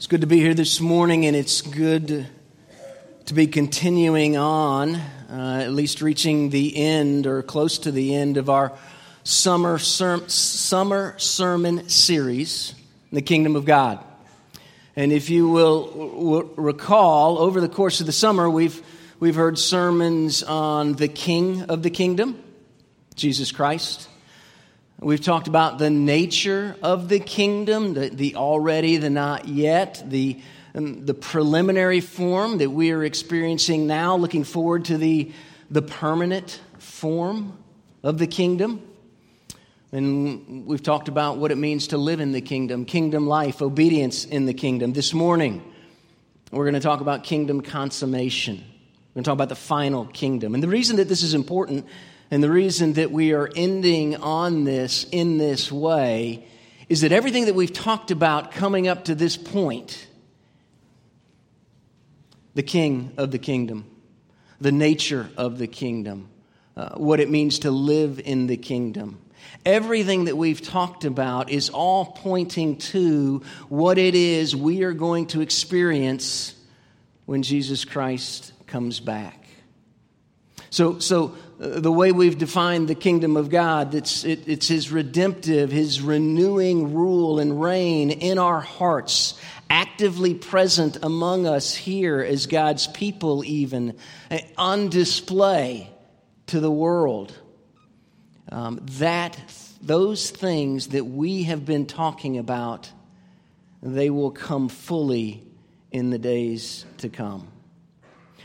It's good to be here this morning, and it's good to be continuing on, uh, at least reaching the end or close to the end of our summer, ser- summer sermon series, The Kingdom of God. And if you will w- recall, over the course of the summer, we've, we've heard sermons on the King of the Kingdom, Jesus Christ. We've talked about the nature of the kingdom, the, the already, the not yet, the, um, the preliminary form that we are experiencing now, looking forward to the, the permanent form of the kingdom. And we've talked about what it means to live in the kingdom, kingdom life, obedience in the kingdom. This morning, we're going to talk about kingdom consummation. We're going to talk about the final kingdom. And the reason that this is important and the reason that we are ending on this in this way is that everything that we've talked about coming up to this point the king of the kingdom, the nature of the kingdom, uh, what it means to live in the kingdom. Everything that we've talked about is all pointing to what it is we are going to experience when Jesus Christ comes back. So, so the way we've defined the kingdom of God, it's, it, it's His redemptive, His renewing rule and reign in our hearts, actively present among us here as God's people, even eh, on display to the world. Um, that those things that we have been talking about, they will come fully in the days to come.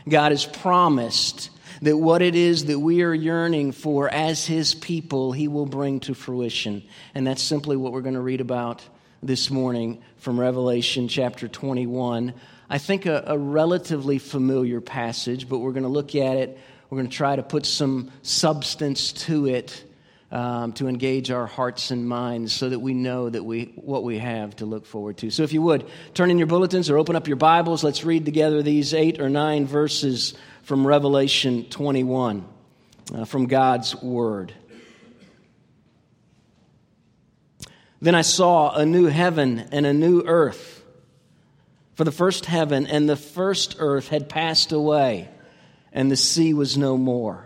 God has promised that what it is that we are yearning for as His people, He will bring to fruition. And that's simply what we're going to read about this morning from Revelation chapter 21. I think a, a relatively familiar passage, but we're going to look at it. We're going to try to put some substance to it um, to engage our hearts and minds so that we know that we what we have to look forward to. So if you would, turn in your bulletins or open up your Bibles. Let's read together these eight or nine verses from Revelation 21, uh, from God's Word. Then I saw a new heaven and a new earth. For the first heaven and the first earth had passed away, and the sea was no more.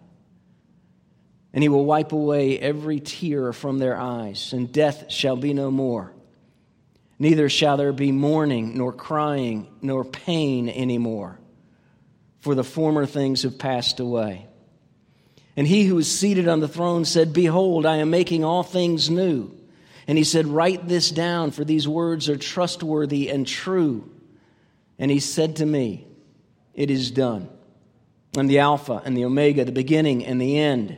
And he will wipe away every tear from their eyes, and death shall be no more. Neither shall there be mourning, nor crying, nor pain anymore, for the former things have passed away. And he who was seated on the throne said, Behold, I am making all things new. And he said, Write this down, for these words are trustworthy and true. And he said to me, It is done. I'm the Alpha and the Omega, the beginning and the end.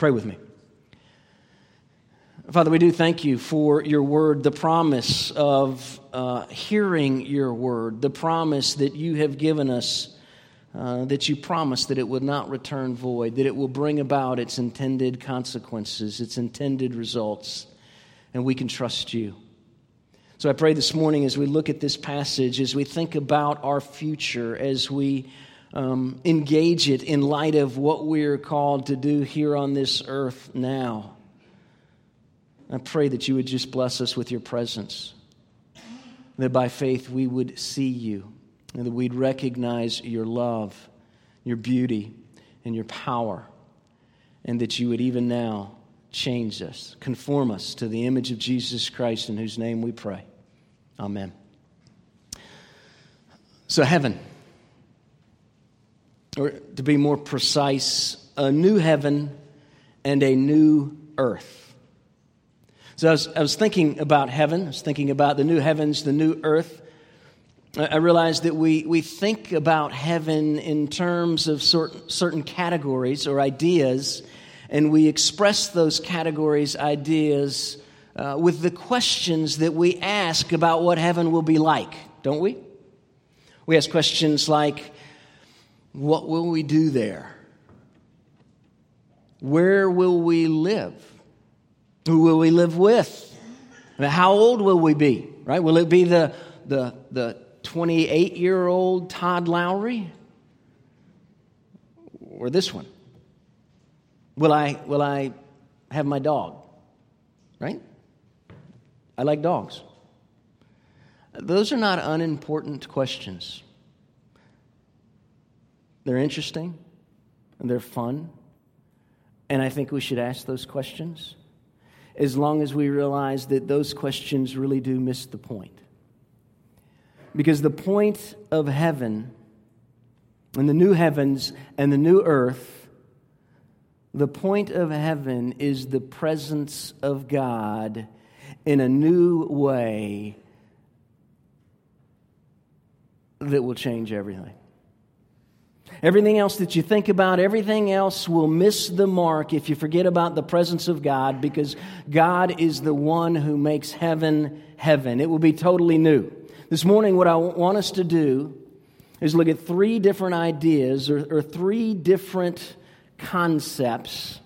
Pray with me. Father, we do thank you for your word, the promise of uh, hearing your word, the promise that you have given us uh, that you promise that it would not return void, that it will bring about its intended consequences, its intended results, and we can trust you. So I pray this morning as we look at this passage, as we think about our future, as we um, engage it in light of what we're called to do here on this earth now. I pray that you would just bless us with your presence, that by faith we would see you and that we'd recognize your love, your beauty, and your power, and that you would even now change us, conform us to the image of Jesus Christ, in whose name we pray. Amen. So, heaven. Or to be more precise, a new heaven and a new earth. So I was, I was thinking about heaven, I was thinking about the new heavens, the new earth. I realized that we, we think about heaven in terms of certain, certain categories or ideas, and we express those categories, ideas, uh, with the questions that we ask about what heaven will be like, don't we? We ask questions like, What will we do there? Where will we live? Who will we live with? How old will we be? Right? Will it be the, the, the 28 year old Todd Lowry? Or this one? Will I, will I have my dog? Right? I like dogs. Those are not unimportant questions. They're interesting and they're fun. And I think we should ask those questions as long as we realize that those questions really do miss the point. Because the point of heaven and the new heavens and the new earth, the point of heaven is the presence of God in a new way that will change everything. Everything else that you think about, everything else will miss the mark if you forget about the presence of God because God is the one who makes heaven heaven. It will be totally new. This morning, what I want us to do is look at three different ideas or, or three different concepts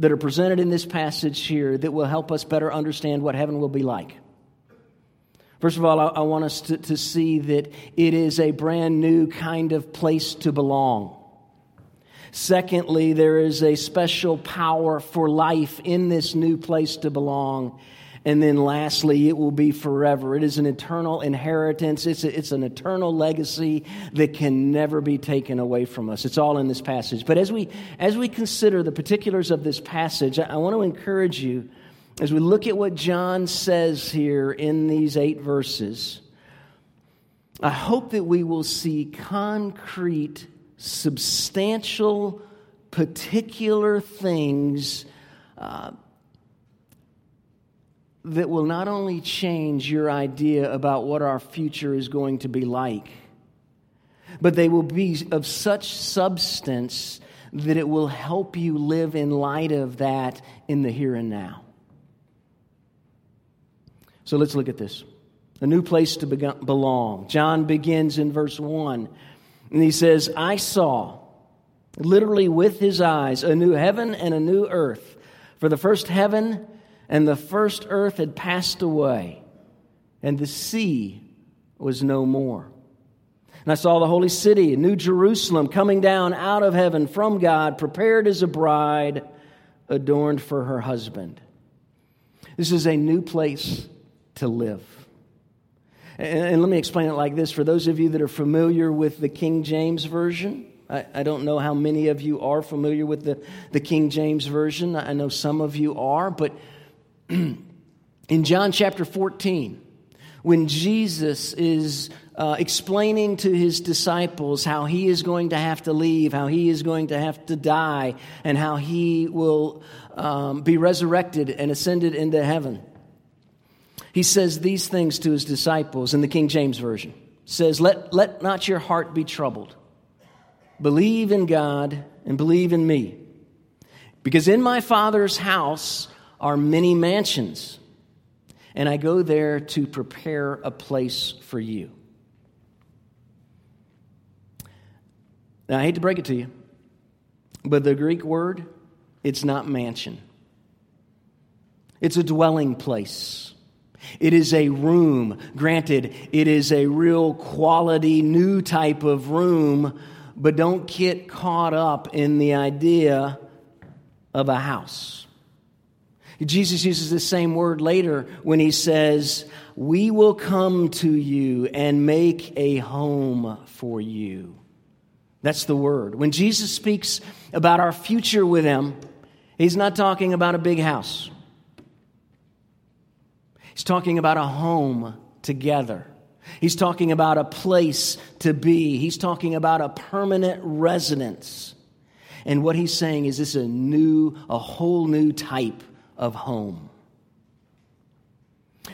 that are presented in this passage here that will help us better understand what heaven will be like. First of all, I, I want us to, to see that it is a brand new kind of place to belong. Secondly, there is a special power for life in this new place to belong. And then lastly, it will be forever. It is an eternal inheritance. It's, a, it's an eternal legacy that can never be taken away from us. It's all in this passage. But as we, as we consider the particulars of this passage, I, I want to encourage you as we look at what John says here in these eight verses, I hope that we will see concrete, substantial, particular things uh, that will not only change your idea about what our future is going to be like, but they will be of such substance that it will help you live in light of that in the here and now. So let's look at this. A new place to belong. John begins in verse 1, and he says, I saw, literally with his eyes, a new heaven and a new earth. For the first heaven and the first earth had passed away, and the sea was no more. And I saw the holy city, New Jerusalem, coming down out of heaven from God, prepared as a bride adorned for her husband. This is a new place to live. And, and, let me explain it like this for those of you that are familiar with the King James Version. I, I don't know how many of you are familiar with the, the King James Version. I know some of you are, but in John chapter 14, when Jesus is uh, explaining to his disciples how he is going to have to leave, how he is going to have to die, and how he will um, be resurrected and ascended into heaven he says these things to his disciples in the King James Version. says, let, let not your heart be troubled. Believe in God and believe in me. Because in my Father's house are many mansions, and I go there to prepare a place for you. Now, I hate to break it to you, but the Greek word, it's not mansion. It's a dwelling place. It is a room. Granted, it is a real quality, new type of room, but don't get caught up in the idea of a house. Jesus uses the same word later when he says, We will come to you and make a home for you. That's the word. When Jesus speaks about our future with him, he's not talking about a big house. He's talking about a home together. He's talking about a place to be. He's talking about a permanent residence. And what he's saying is this a new, a whole new type of home.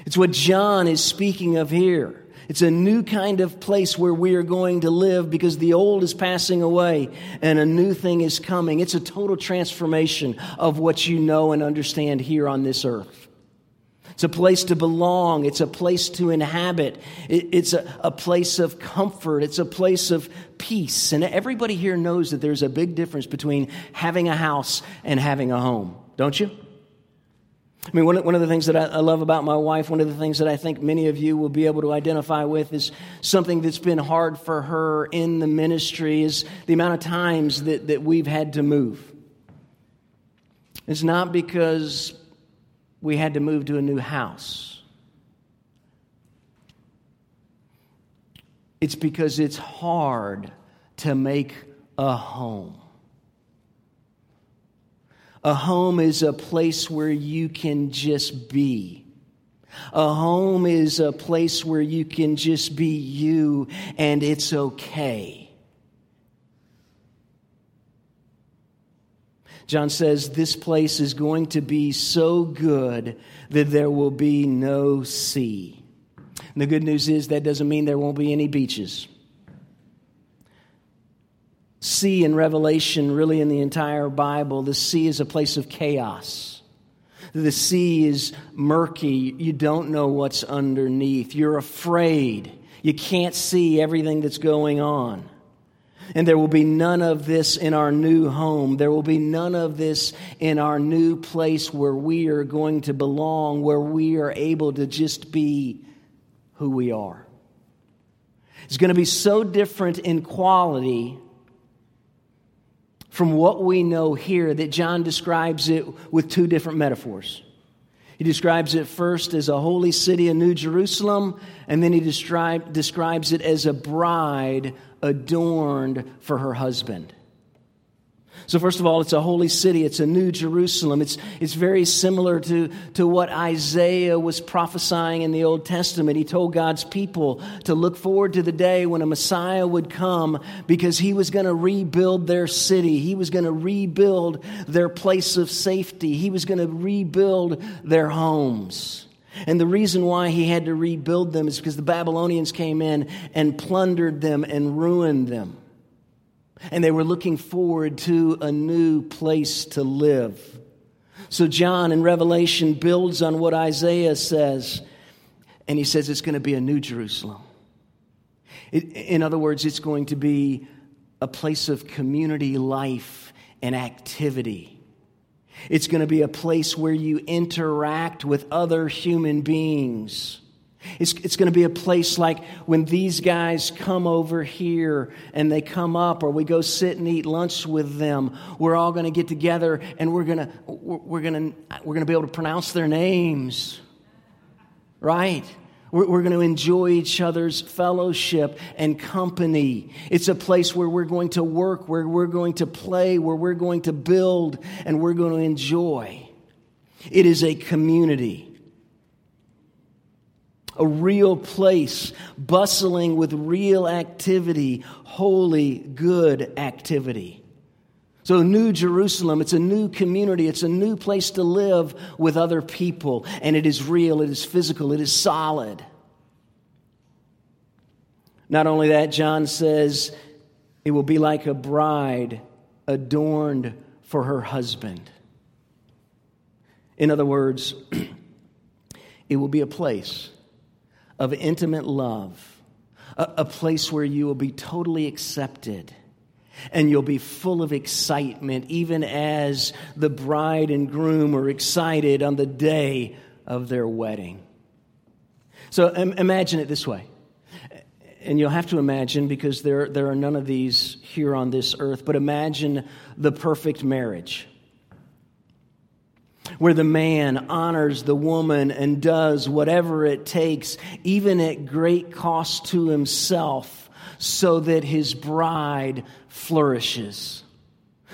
It's what John is speaking of here. It's a new kind of place where we are going to live because the old is passing away and a new thing is coming. It's a total transformation of what you know and understand here on this earth. It's a place to belong. It's a place to inhabit. It's a, a place of comfort. It's a place of peace. And everybody here knows that there's a big difference between having a house and having a home, don't you? I mean, one of, the things that I, I, love about my wife, one of the things that I think many of you will be able to identify with is something that's been hard for her in the ministry is the amount of times that, that we've had to move. It's not because we had to move to a new house, it's because it's hard to make a home. A home is a place where you can just be. A home is a place where you can just be you and it's okay. John says this place is going to be so good that there will be no sea. And the good news is that doesn't mean there won't be any beaches sea in Revelation, really in the entire Bible, the sea is a place of chaos. The sea is murky. You don't know what's underneath. You're afraid. You can't see everything that's going on. And there will be none of this in our new home. There will be none of this in our new place where we are going to belong, where we are able to just be who we are. It's going to be so different in quality from what we know here that John describes it with two different metaphors. He describes it first as a holy city, a new Jerusalem, and then he describe, describes it as a bride adorned for her husband. So, first of all, it's a holy city. It's a new Jerusalem. It's, it's very similar to, to what Isaiah was prophesying in the Old Testament. He told God's people to look forward to the day when a Messiah would come because he was going to rebuild their city. He was going to rebuild their place of safety. He was going to rebuild their homes. And the reason why he had to rebuild them is because the Babylonians came in and plundered them and ruined them. And they were looking forward to a new place to live. So, John in Revelation builds on what Isaiah says, and he says it's going to be a new Jerusalem. It, in other words, it's going to be a place of community life and activity. It's going to be a place where you interact with other human beings. It's, it's going to be a place like when these guys come over here and they come up, or we go sit and eat lunch with them. We're all going to get together and we're going to we're going to we're going to be able to pronounce their names, right? We're, we're going to enjoy each other's fellowship and company. It's a place where we're going to work, where we're going to play, where we're going to build, and we're going to enjoy. It is a community a real place, bustling with real activity, holy, good activity. So, New Jerusalem, it's a new community, it's a new place to live with other people, and it is real, it is physical, it is solid. Not only that, John says it will be like a bride adorned for her husband. In other words, it will be a place of intimate love, a, a place where you will be totally accepted and you'll be full of excitement, even as the bride and groom are excited on the day of their wedding. So imagine it this way. And you'll have to imagine because there, there are none of these here on this earth, but imagine the perfect marriage where the man honors the woman and does whatever it takes, even at great cost to himself, so that his bride flourishes.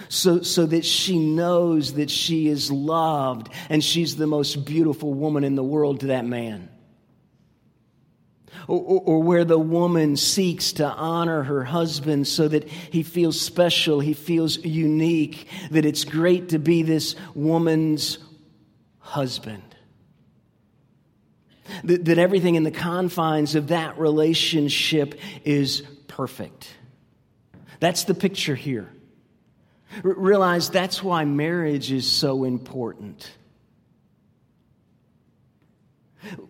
So, so that she knows that she is loved and she's the most beautiful woman in the world to that man. or, or, or, where the woman seeks to honor her husband so that he feels special, he feels unique, that it's great to be this woman's husband. That, that everything in the confines of that relationship is perfect. That's the picture here. R- realize that's why marriage is so important.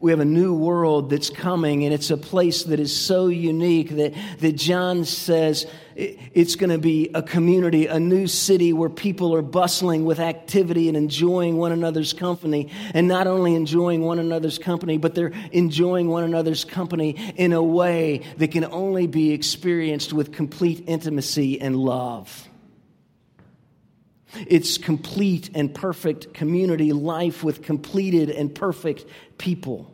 We have a new world that's coming, and it's a place that is so unique that, that John says it's going to be a community, a new city where people are bustling with activity and enjoying one another's company. And not only enjoying one another's company, but they're enjoying one another's company in a way that can only be experienced with complete intimacy and love. It's complete and perfect community life with completed and perfect people.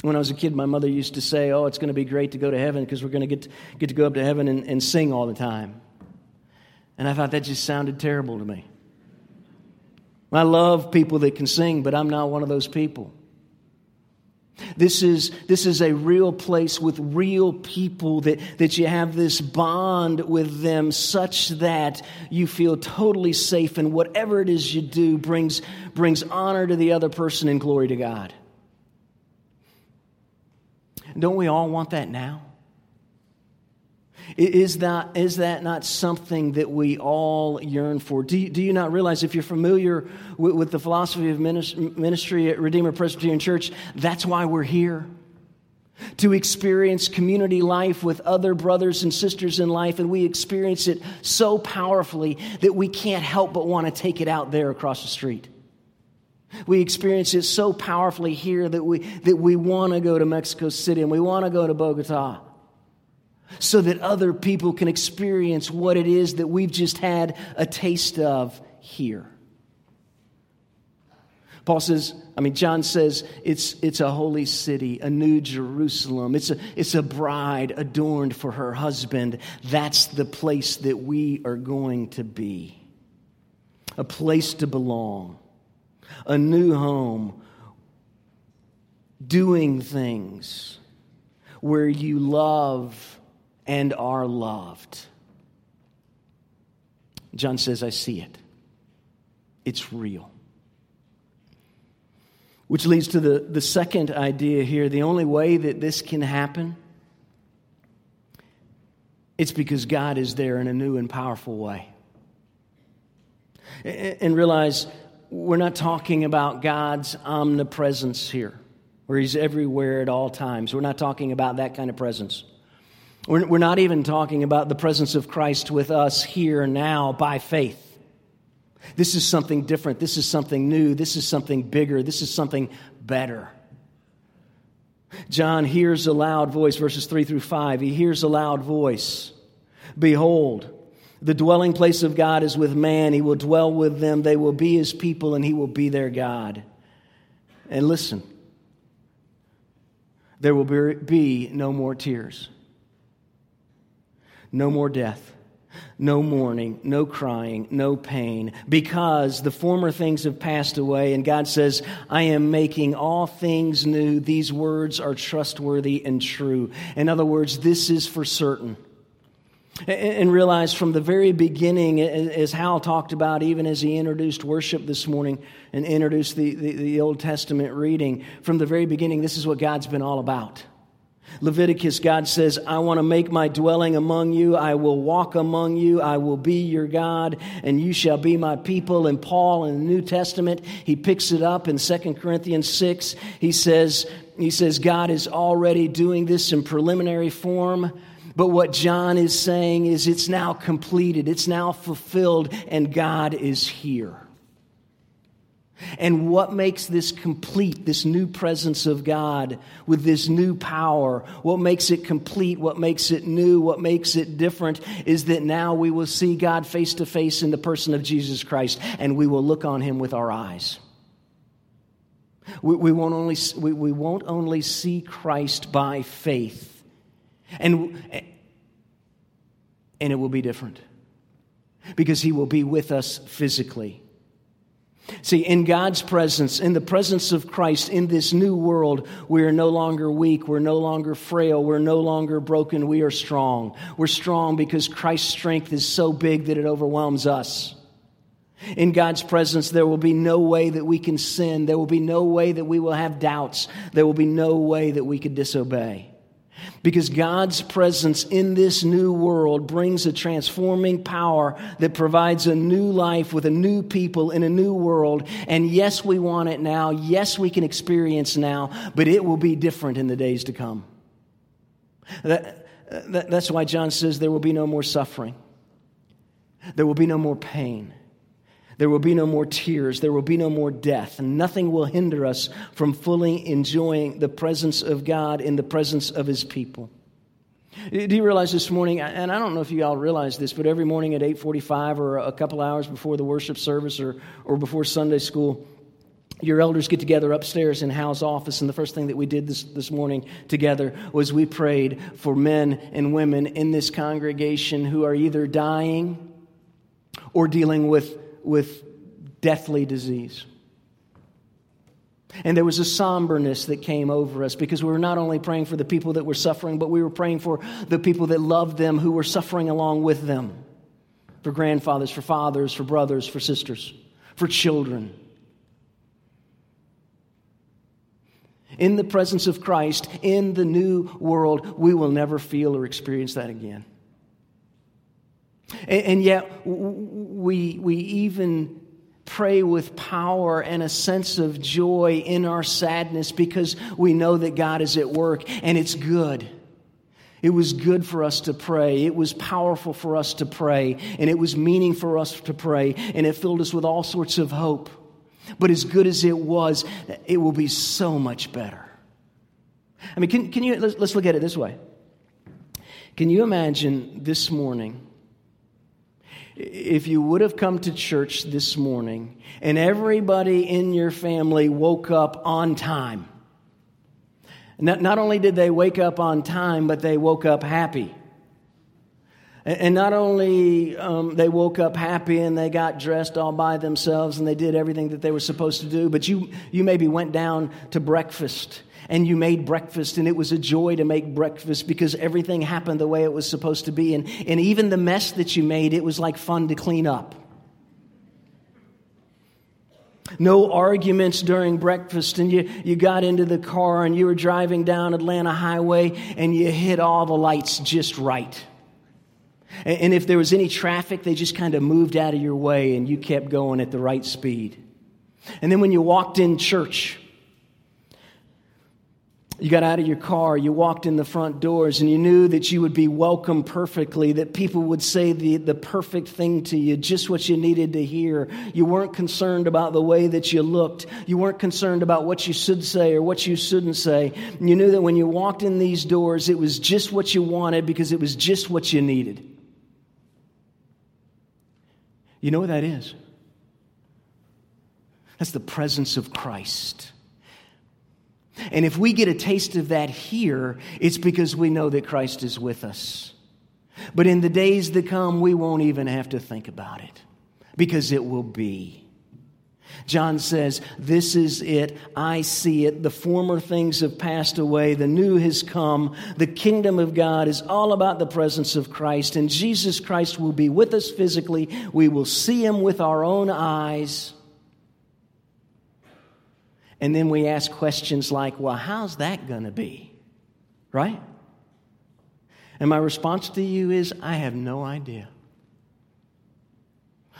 When I was a kid, my mother used to say, Oh, it's going to be great to go to heaven because we're going to get to, get to go up to heaven and, and sing all the time. And I thought that just sounded terrible to me. I love people that can sing, but I'm not one of those people. This is, this is a real place with real people that, that you have this bond with them such that you feel totally safe and whatever it is you do brings, brings honor to the other person and glory to God. Don't we all want that now? Is that, is that not something that we all yearn for? Do you, do you not realize, if you're familiar with, with the philosophy of ministry at Redeemer Presbyterian Church, that's why we're here? To experience community life with other brothers and sisters in life, and we experience it so powerfully that we can't help but want to take it out there across the street. We experience it so powerfully here that we, that we want to go to Mexico City and we want to go to Bogota so that other people can experience what it is that we've just had a taste of here. Paul says, I mean, John says it's, it's a holy city, a new Jerusalem. It's a, it's a bride adorned for her husband. That's the place that we are going to be a place to belong, a new home, doing things where you love and are loved. John says, I see it. It's real. Which leads to the, the second idea here. The only way that this can happen, it's because God is there in a new and powerful way. And realize we're not talking about God's omnipresence here, where He's everywhere at all times. We're not talking about that kind of presence. We're, we're not even talking about the presence of Christ with us here now by faith. This is something different. This is something new. This is something bigger. This is something better. John hears a loud voice, verses 3 through 5. He hears a loud voice Behold, the dwelling place of God is with man. He will dwell with them. They will be his people, and he will be their God. And listen, there will be no more tears. No more death, no mourning, no crying, no pain, because the former things have passed away. And God says, I am making all things new. These words are trustworthy and true. In other words, this is for certain. And realize from the very beginning, as Hal talked about, even as he introduced worship this morning and introduced the, the, the Old Testament reading, from the very beginning, this is what God's been all about. Leviticus, God says, I want to make my dwelling among you. I will walk among you. I will be your God, and you shall be my people. And Paul in the New Testament, he picks it up in 2 Corinthians 6. He says, he says, God is already doing this in preliminary form. But what John is saying is it's now completed, it's now fulfilled, and God is here. And what makes this complete, this new presence of God with this new power, what makes it complete, what makes it new, what makes it different is that now we will see God face to face in the person of Jesus Christ and we will look on him with our eyes. We, we, won't, only, we, we won't only see Christ by faith, and, and it will be different because he will be with us physically. See, in God's presence, in the presence of Christ, in this new world, we are no longer weak. We're no longer frail. We're no longer broken. We are strong. We're strong because Christ's strength is so big that it overwhelms us. In God's presence, there will be no way that we can sin. There will be no way that we will have doubts. There will be no way that we could disobey. Because God's presence in this new world brings a transforming power that provides a new life with a new people in a new world. And yes, we want it now. Yes, we can experience now, but it will be different in the days to come. That, that, that's why John says there will be no more suffering, there will be no more pain. There will be no more tears. There will be no more death. And nothing will hinder us from fully enjoying the presence of God in the presence of His people. Do you realize this morning, and I don't know if you all realize this, but every morning at 8.45 or a couple hours before the worship service or, or before Sunday school, your elders get together upstairs in Hal's office, and the first thing that we did this, this morning together was we prayed for men and women in this congregation who are either dying or dealing with with deathly disease. And there was a somberness that came over us because we were not only praying for the people that were suffering, but we were praying for the people that loved them who were suffering along with them for grandfathers, for fathers, for brothers, for sisters, for children. In the presence of Christ, in the new world, we will never feel or experience that again. And, and yet, we, we even pray with power and a sense of joy in our sadness because we know that God is at work and it's good. It was good for us to pray. It was powerful for us to pray. And it was meaning for us to pray. And it filled us with all sorts of hope. But as good as it was, it will be so much better. I mean, can, can you, let's, let's look at it this way. Can you imagine this morning if you would have come to church this morning and everybody in your family woke up on time. Not, only did they wake up on time, but they woke up happy. And not only um, they woke up happy and they got dressed all by themselves and they did everything that they were supposed to do, but you, you maybe went down to breakfast and you made breakfast and it was a joy to make breakfast because everything happened the way it was supposed to be. And, and even the mess that you made, it was like fun to clean up. No arguments during breakfast, and you, you got into the car and you were driving down Atlanta Highway and you hit all the lights just right. And, if there was any traffic, they just kind of moved out of your way and you kept going at the right speed. And then when you walked in church, you got out of your car, you walked in the front doors, and you knew that you would be welcomed perfectly, that people would say the, the perfect thing to you, just what you needed to hear. You weren't concerned about the way that you looked. You weren't concerned about what you should say or what you shouldn't say. You knew that when you walked in these doors, it was just what you wanted because it was just what you needed. You know what that is? That's the presence of Christ. And if we get a taste of that here, it's because we know that Christ is with us. But in the days to come, we won't even have to think about it because it will be. John says, This is it. I see it. The former things have passed away. The new has come. The kingdom of God is all about the presence of Christ. And Jesus Christ will be with us physically. We will see him with our own eyes. And then we ask questions like, well, how's that going to be? Right? And my response to you is, I have no idea.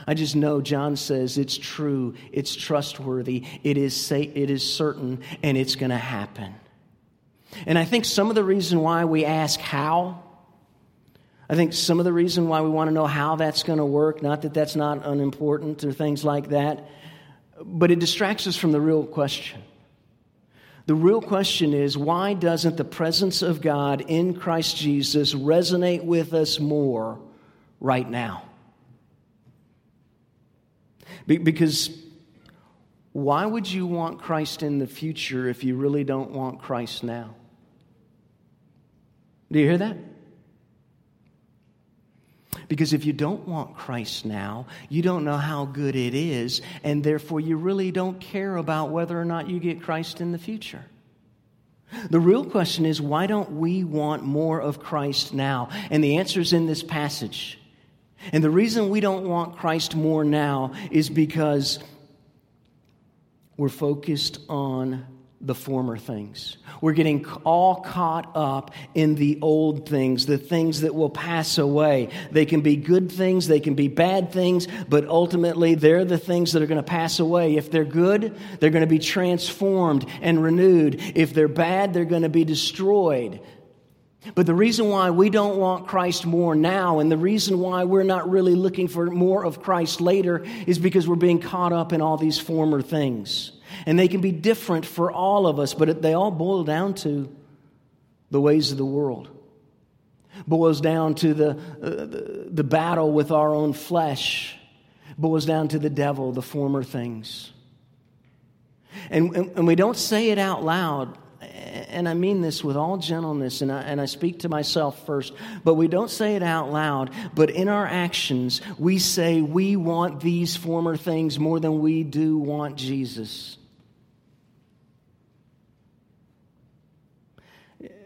I just know John says it's true, it's trustworthy, it is, sa- it is certain, and it's going to happen. And I think some of the reason why we ask how, I think some of the reason why we want to know how that's going to work, not that that's not unimportant or things like that, but it distracts us from the real question. The real question is why doesn't the presence of God in Christ Jesus resonate with us more right now? Because why would you want Christ in the future if you really don't want Christ now? Do you hear that? Because if you don't want Christ now, you don't know how good it is, and therefore you really don't care about whether or not you get Christ in the future. The real question is why don't we want more of Christ now? And the answer is in this passage. And the reason we don't want Christ more now is because we're focused on the former things. We're getting all caught up in the old things, the things that will pass away. They can be good things, they can be bad things, but ultimately they're the things that are going to pass away. If they're good, they're going to be transformed and renewed. If they're bad, they're going to be destroyed. But the reason why we don't want Christ more now, and the reason why we're not really looking for more of Christ later, is because we're being caught up in all these former things. And they can be different for all of us, but they all boil down to the ways of the world. Boils down to the, uh, the, the battle with our own flesh. Boils down to the devil, the former things. And, and, and we don't say it out loud, and I mean this with all gentleness, and I, and I speak to myself first, but we don't say it out loud, but in our actions, we say we want these former things more than we do want Jesus.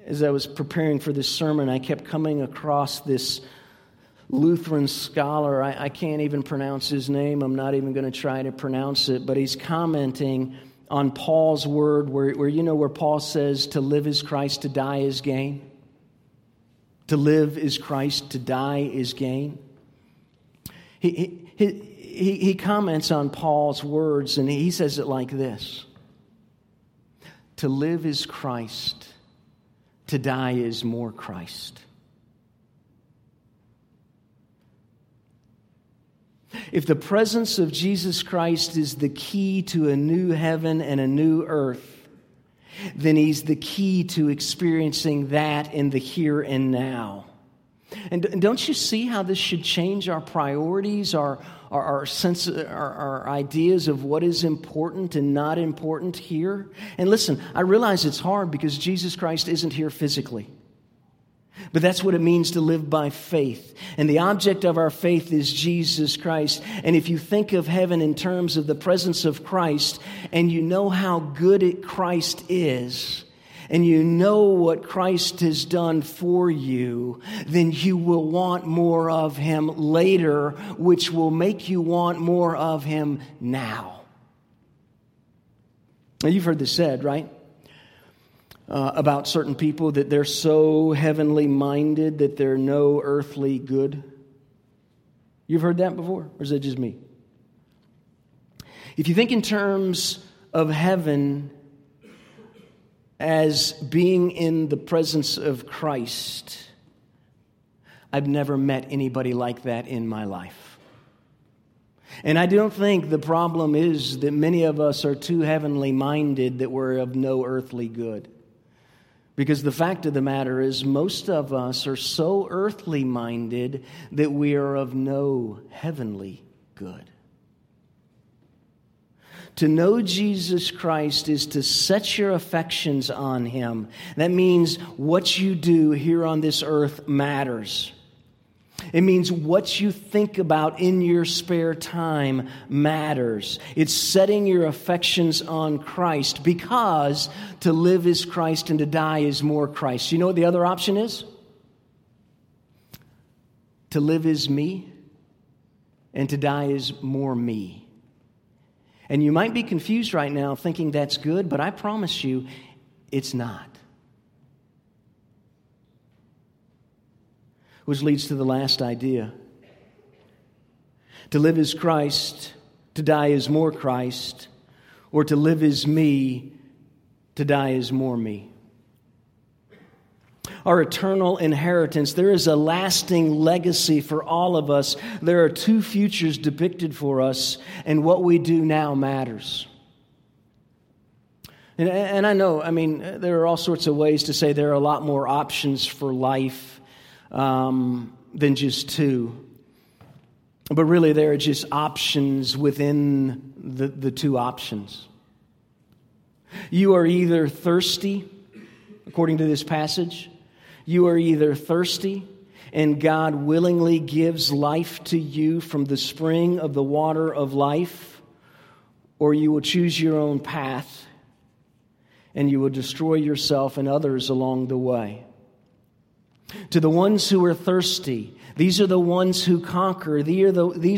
as I was preparing for this sermon, I kept coming across this Lutheran scholar. I, I can't even pronounce his name. I'm not even going to try to pronounce it, but he's commenting on Paul's word, where, where you know where Paul says, to live is Christ, to die is gain. To live is Christ, to die is gain. He, he, he, he comments on Paul's words, and he says it like this To live is Christ to die is more Christ. If the presence of Jesus Christ is the key to a new heaven and a new earth, then he's the key to experiencing that in the here and now. And don't you see how this should change our priorities, our, our, our, sense, our, our ideas of what is important and not important here? And listen, I realize it's hard because Jesus Christ isn't here physically. But that's what it means to live by faith. And the object of our faith is Jesus Christ. And if you think of heaven in terms of the presence of Christ and you know how good Christ is, and you know what Christ has done for you, then you will want more of Him later, which will make you want more of Him now. Now, you've heard this said, right? Uh, about certain people that they're so heavenly minded that they're no earthly good. You've heard that before, or is that just me? If you think in terms of heaven as being in the presence of Christ. I've never met anybody like that in my life. And I don't think the problem is that many of us are too heavenly minded that we're of no earthly good. Because the fact of the matter is, most of us are so earthly minded that we are of no heavenly good. To know Jesus Christ is to set your affections on Him. That means what you do here on this earth matters. It means what you think about in your spare time matters. It's setting your affections on Christ because to live is Christ and to die is more Christ. You know what the other option is? To live is me and to die is more me. And you might be confused right now thinking that's good, but I promise you it's not. Which leads to the last idea. To live is Christ, to die is more Christ, or to live is me, to die is more me our eternal inheritance. There is a lasting legacy for all of us. There are two futures depicted for us, and what we do now matters. And, and I know, I mean, there are all sorts of ways to say there are a lot more options for life um, than just two. But really, there are just options within the, the two options. You are either thirsty, according to this passage, you are either thirsty and God willingly gives life to you from the spring of the water of life, or you will choose your own path and you will destroy yourself and others along the way. To the ones who are thirsty, these are the ones who conquer. These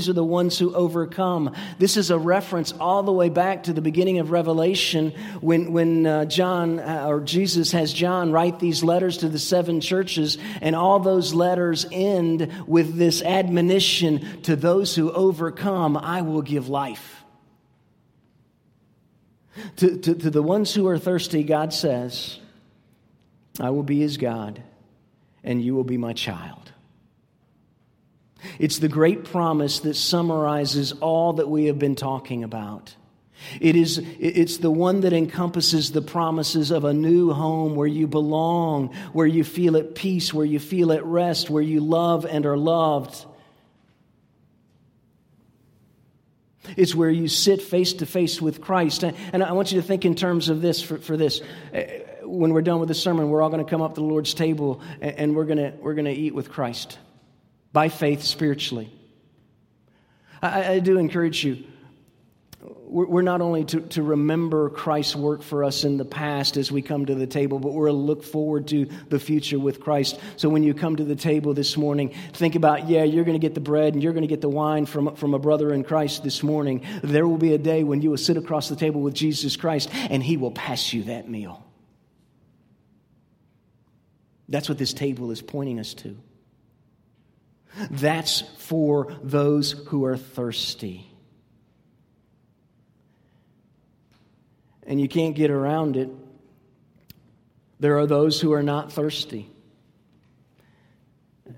are, the, ones who overcome. This is a reference all the way back to the beginning of Revelation when, when uh, John uh, or Jesus has John write these letters to the seven churches, and all those letters end with this admonition to those who overcome, I will give life. To, to, to the ones who are thirsty, God says, I will be his God and you will be my child. It's the great promise that summarizes all that we have been talking about. It is, it's the one that encompasses the promises of a new home where you belong, where you feel at peace, where you feel at rest, where you love and are loved. It's where you sit face to face with Christ. And I want you to think in terms of this for, for this when we're done with the sermon, we're all going to come up to the Lord's table and we're going to, we're going to eat with Christ by faith spiritually. I, I do encourage you. We're not only to, to remember Christ's work for us in the past as we come to the table, but we're to look forward to the future with Christ. So when you come to the table this morning, think about, yeah, you're going to get the bread and you're going to get the wine from, from a brother in Christ this morning. There will be a day when you will sit across the table with Jesus Christ and he will pass you that meal. That's what this table is pointing us to. That's for those who are thirsty. And you can't get around it. There are those who are not thirsty.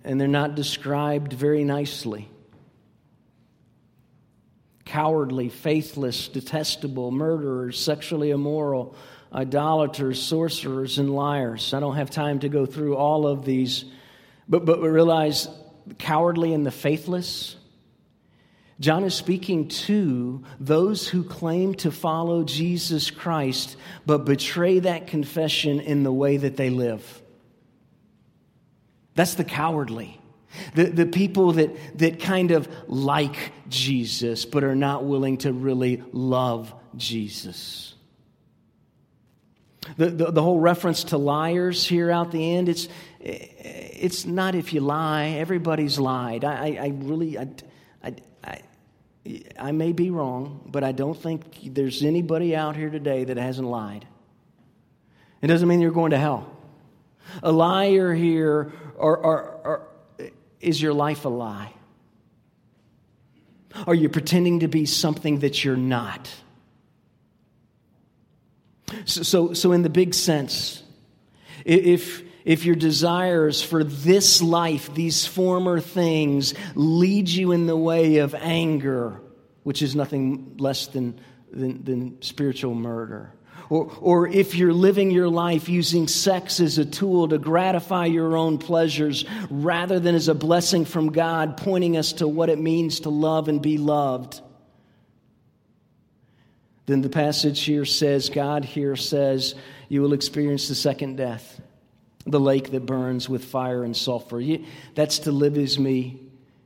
And they're not described very nicely cowardly, faithless, detestable, murderers, sexually immoral, idolaters, sorcerers, and liars. I don't have time to go through all of these, but, but realize cowardly and the faithless. John is speaking to those who claim to follow Jesus Christ, but betray that confession in the way that they live. That's the cowardly. The, the people that, that kind of like Jesus, but are not willing to really love Jesus. The, the, the, whole reference to liars here out the end, it's, it's not if you lie. Everybody's lied. I, I, I really, I, I, I, I may be wrong, but I don't think there's anybody out here today that hasn't lied. It doesn't mean you're going to hell. A liar here, or, or, or is your life a lie? Are you pretending to be something that you're not? So, so, in the big sense, if, if your desires for this life, these former things, lead you in the way of anger, which is nothing less than, than, than spiritual murder, or, or if you're living your life using sex as a tool to gratify your own pleasures rather than as a blessing from God, pointing us to what it means to love and be loved then the passage here says, God here says, you will experience the second death, the lake that burns with fire and sulfur. That's to live as me,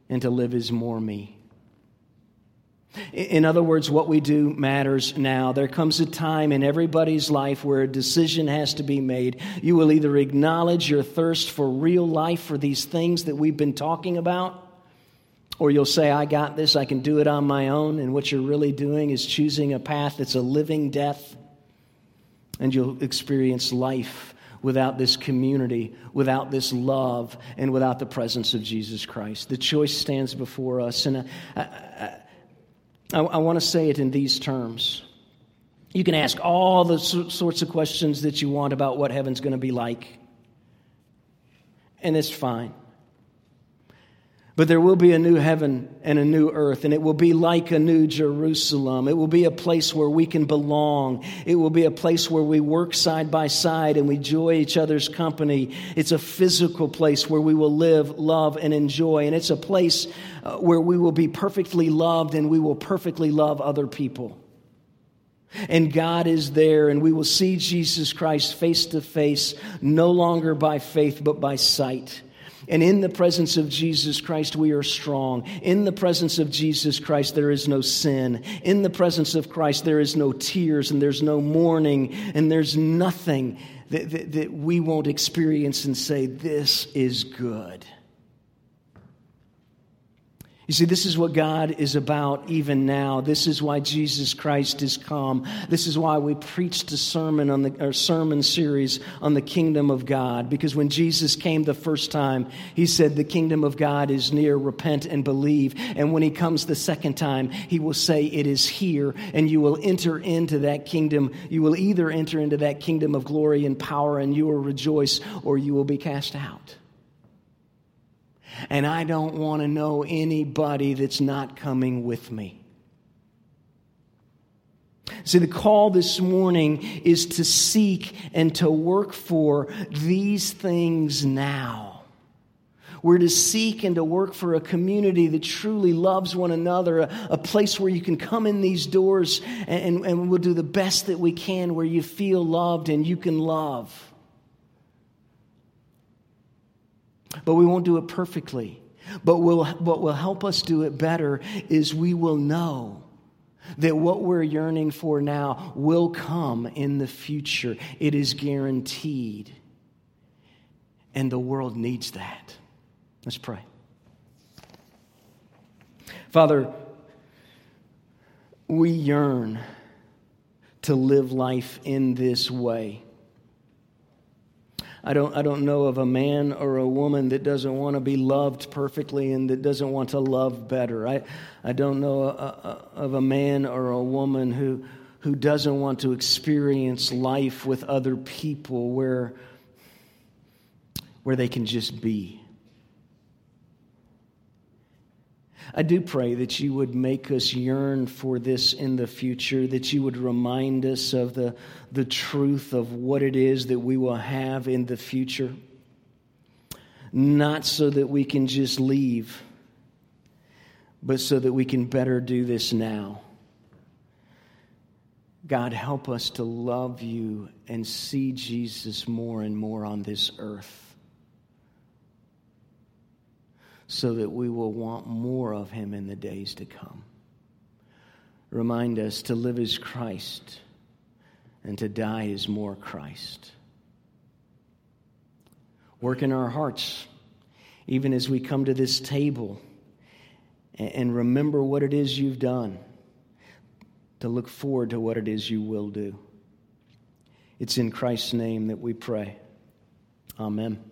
and to live as more me. In other words, what we do matters now. There comes a time in everybody's life where a decision has to be made. You will either acknowledge your thirst for real life, for these things that we've been talking about, or you'll say, I got this, I can do it on my own. And what you're really doing is choosing a path that's a living death. And you'll experience life without this community, without this love, and without the presence of Jesus Christ. The choice stands before us. And I, I, I, I want to say it in these terms. You can ask all the sorts of questions that you want about what heaven's going to be like, and it's fine. But there will be a new heaven and a new earth, and it will be like a new Jerusalem. It will be a place where we can belong. It will be a place where we work side by side and we enjoy each other's company. It's a physical place where we will live, love, and enjoy. And it's a place uh, where we will be perfectly loved and we will perfectly love other people. And God is there, and we will see Jesus Christ face to face, no longer by faith, but by sight. And in the presence of Jesus Christ, we are strong. In the presence of Jesus Christ, there is no sin. In the presence of Christ, there is no tears and there's no mourning and there's nothing that, that, that we won't experience and say, This is good. You see, this is what God is about even now. This is why Jesus Christ is come. This is why we preached a sermon on the sermon series on the kingdom of God. Because when Jesus came the first time, he said, The kingdom of God is near, repent and believe. And when he comes the second time, he will say, It is here, and you will enter into that kingdom. You will either enter into that kingdom of glory and power, and you will rejoice, or you will be cast out. And I don't want to know anybody that's not coming with me. See, the call this morning is to seek and to work for these things now. We're to seek and to work for a community that truly loves one another, a, a place where you can come in these doors and, and we'll do the best that we can, where you feel loved and you can love. But we won't do it perfectly. But will, what will help us do it better is we will know that what we're yearning for now will come in the future. It is guaranteed. And the world needs that. Let's pray. Father, we yearn to live life in this way. I don't, I don't know of a man or a woman that doesn't want to be loved perfectly and that doesn't want to love better. I, I don't know a, a, of a man or a woman who, who doesn't want to experience life with other people where, where they can just be. I do pray that you would make us yearn for this in the future, that you would remind us of the, the truth of what it is that we will have in the future. Not so that we can just leave, but so that we can better do this now. God, help us to love you and see Jesus more and more on this earth so that we will want more of him in the days to come. Remind us to live as Christ and to die as more Christ. Work in our hearts, even as we come to this table, and remember what it is you've done, to look forward to what it is you will do. It's in Christ's name that we pray. Amen.